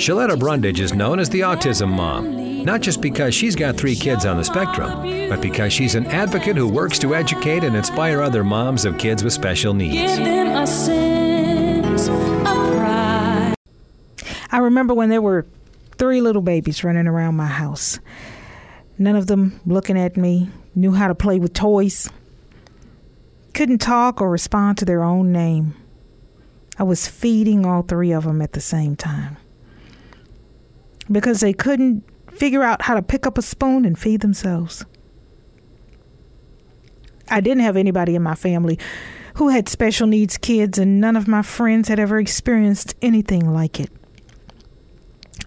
Shaletta Brundage is known as the Autism Mom, not just because she's got three kids on the spectrum, but because she's an advocate who works to educate and inspire other moms of kids with special needs. I remember when there were three little babies running around my house. None of them looking at me, knew how to play with toys, couldn't talk or respond to their own name. I was feeding all three of them at the same time because they couldn't figure out how to pick up a spoon and feed themselves. I didn't have anybody in my family who had special needs kids, and none of my friends had ever experienced anything like it.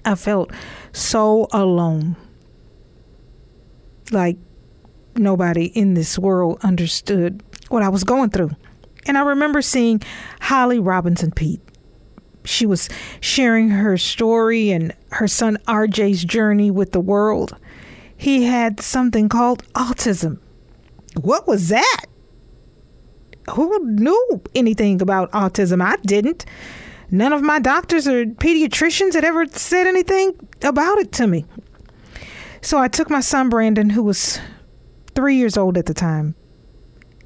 I felt so alone. Like nobody in this world understood what I was going through. And I remember seeing Holly Robinson Peete she was sharing her story and her son RJ's journey with the world. He had something called autism. What was that? Who knew anything about autism? I didn't. None of my doctors or pediatricians had ever said anything about it to me. So I took my son Brandon, who was three years old at the time,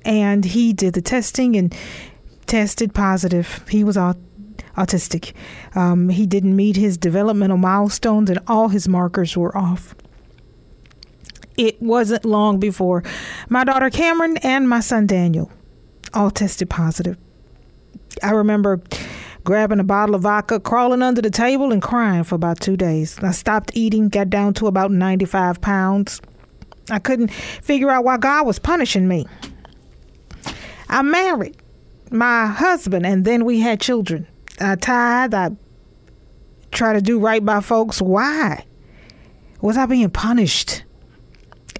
and he did the testing and tested positive. He was autistic. Um, he didn't meet his developmental milestones, and all his markers were off. It wasn't long before my daughter Cameron and my son Daniel all tested positive. I remember grabbing a bottle of vodka, crawling under the table, and crying for about two days. I stopped eating, got down to about 95 pounds. I couldn't figure out why God was punishing me. I married my husband, and then we had children. I tithe. I try to do right by folks. Why? Was I being punished?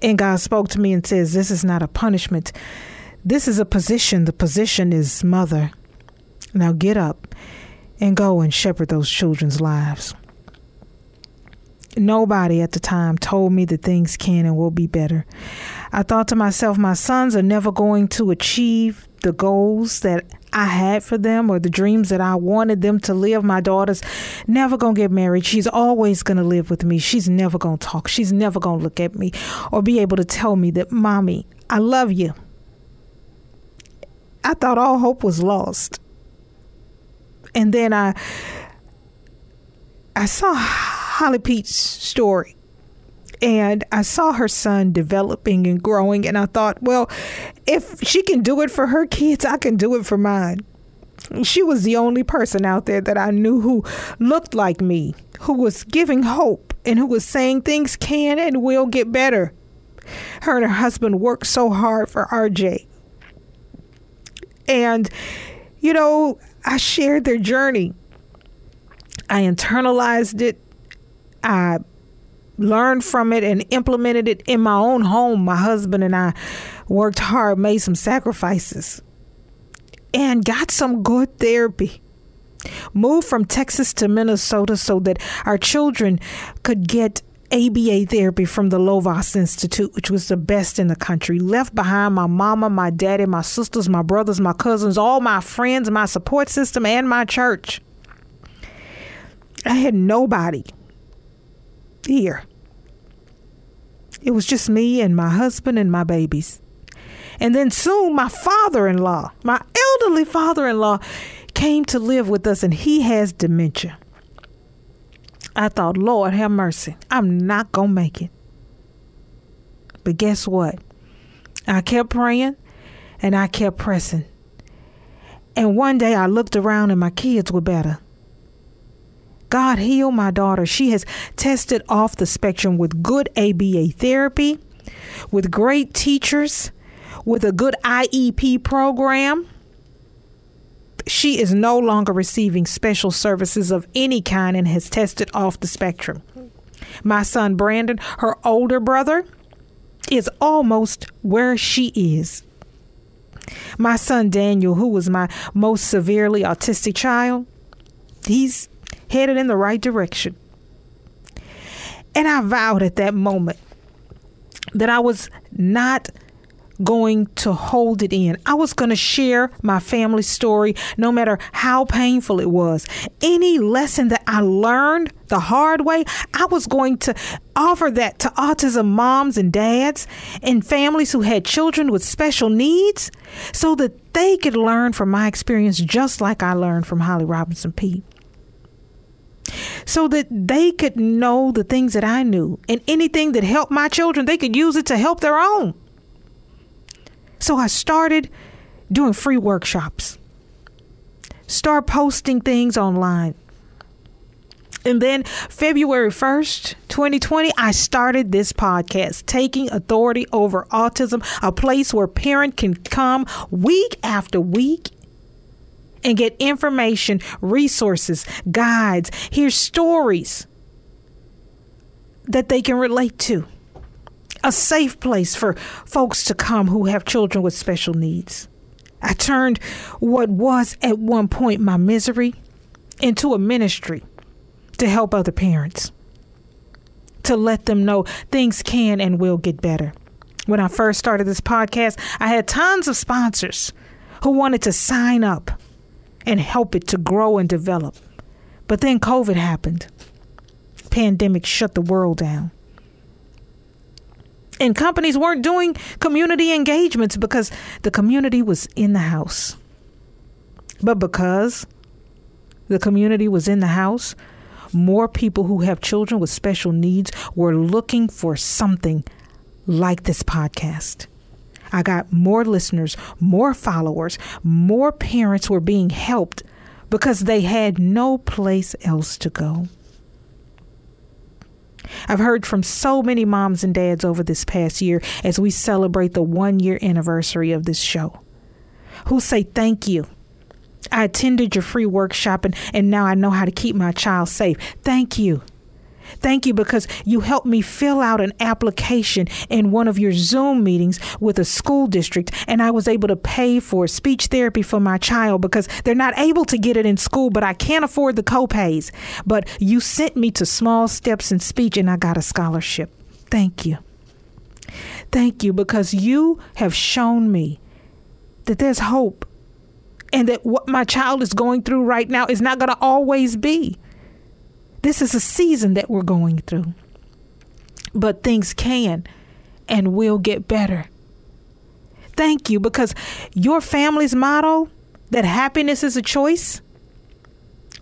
And God spoke to me and says, This is not a punishment. This is a position. The position is mother. Now get up and go and shepherd those children's lives. Nobody at the time told me that things can and will be better. I thought to myself, my sons are never going to achieve the goals that I had for them or the dreams that I wanted them to live. My daughter's never to get married. She's always to live with me. She's never to talk. She's never to look at me or be able to tell me that, Mommy, I love you. I thought all hope was lost. And then I I saw Holly Peete's story and I saw her son developing and growing, and I thought, well, if she can do it for her kids, I can do it for mine. She was the only person out there that I knew who looked like me, who was giving hope, and who was saying things can and will get better. Her and her husband worked so hard for RJ. And, you know, I shared their journey. I internalized it. I learned from it and implemented it in my own home. My husband and I worked hard, made some sacrifices, and got some good therapy. Moved from Texas to Minnesota so that our children could get ABA therapy from the Lovaas Institute, which was the best in the country. Left behind my mama, my daddy, my sisters, my brothers, my cousins, all my friends, my support system, and my church. I had nobody here. It was just me and my husband and my babies. And then soon my father in law, my elderly father in law, came to live with us and he has dementia. I thought, Lord, have mercy. I'm not going to make it. But guess what? I kept praying and I kept pressing. And one day I looked around and my kids were better. God heal my daughter. She has tested off the spectrum with good ABA therapy, with great teachers, with a good IEP program. She is no longer receiving special services of any kind and has tested off the spectrum. My son Brandon, her older brother, is almost where she is. My son Daniel, who was my most severely autistic child, he's headed in the right direction. And I vowed at that moment that I was not going to hold it in. I was going to share my family story, no matter how painful it was. Any lesson that I learned the hard way, I was going to offer that to autism moms and dads and families who had children with special needs so that they could learn from my experience just like I learned from Holly Robinson Peete so that they could know the things that I knew and anything that helped my children, they could use it to help their own. So I started doing free workshops, start posting things online. And then February 1st, 2020, I started this podcast, Taking Authority Over Autism, a place where parent can come week after week and get information, resources, guides, hear stories that they can relate to. A safe place for folks to come who have children with special needs. I turned what was at one point my misery into a ministry to help other parents, to let them know things can and will get better. When I first started this podcast, I had tons of sponsors who wanted to sign up and help it to grow and develop. But then COVID happened. Pandemic shut the world down. And companies weren't doing community engagements because the community was in the house. But because the community was in the house, more people who have children with special needs were looking for something like this podcast. I got more listeners, more followers, more parents were being helped because they had no place else to go. I've heard from so many moms and dads over this past year as we celebrate the one year anniversary of this show who say thank you. I attended your free workshop and, and now I know how to keep my child safe. Thank you. Thank you because you helped me fill out an application in one of your Zoom meetings with a school district, and I was able to pay for speech therapy for my child because they're not able to get it in school, but I can't afford the copays. But you sent me to Small Steps in Speech, and I got a scholarship. Thank you. Thank you because you have shown me that there's hope and that what my child is going through right now is not going to always be. This is a season that we're going through. But things can and will get better. Thank you because your family's motto that happiness is a choice,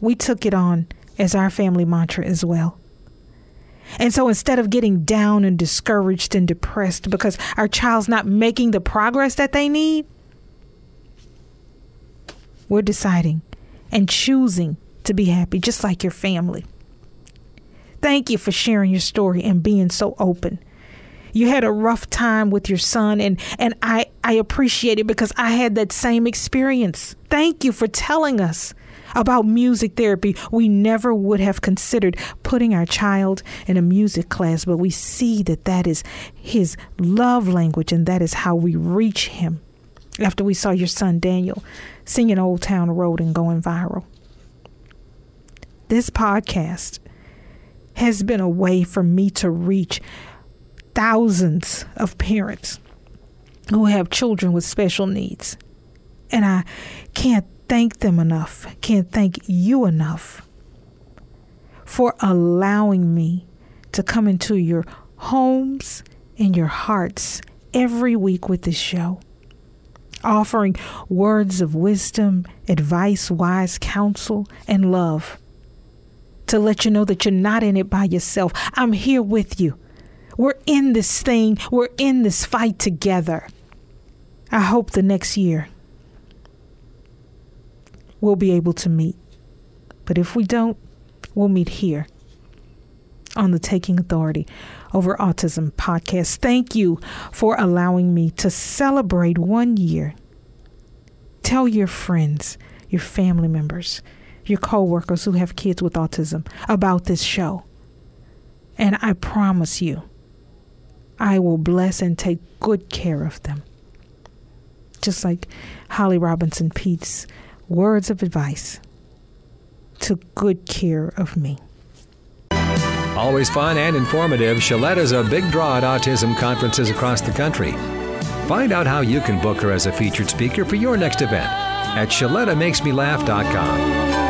we took it on as our family mantra as well. And so instead of getting down and discouraged and depressed because our child's not making the progress that they need, we're deciding and choosing to be happy, just like your family. Thank you for sharing your story and being so open. You had a rough time with your son and and I I appreciate it because I had that same experience. Thank you for telling us about music therapy. We never would have considered putting our child in a music class, but we see that that is his love language and that is how we reach him. After we saw your son Daniel singing Old Town Road and going viral. This podcast has been a way for me to reach thousands of parents who have children with special needs. And I can't thank them enough, can't thank you enough for allowing me to come into your homes and your hearts every week with this show, offering words of wisdom, advice, wise counsel, and love to let you know that you're not in it by yourself. I'm here with you. We're in this thing, we're in this fight together. I hope the next year we'll be able to meet. But if we don't, we'll meet here on the Taking Authority Over Autism podcast. Thank you for allowing me to celebrate one year. Tell your friends, your family members, your coworkers who have kids with autism about this show. And I promise you, I will bless and take good care of them. Just like Holly Robinson Peete's words of advice took good care of me. Always fun and informative, Shaletta is a big draw at autism conferences across the country. Find out how you can book her as a featured speaker for your next event at ShalettaMakesMeLaugh.com.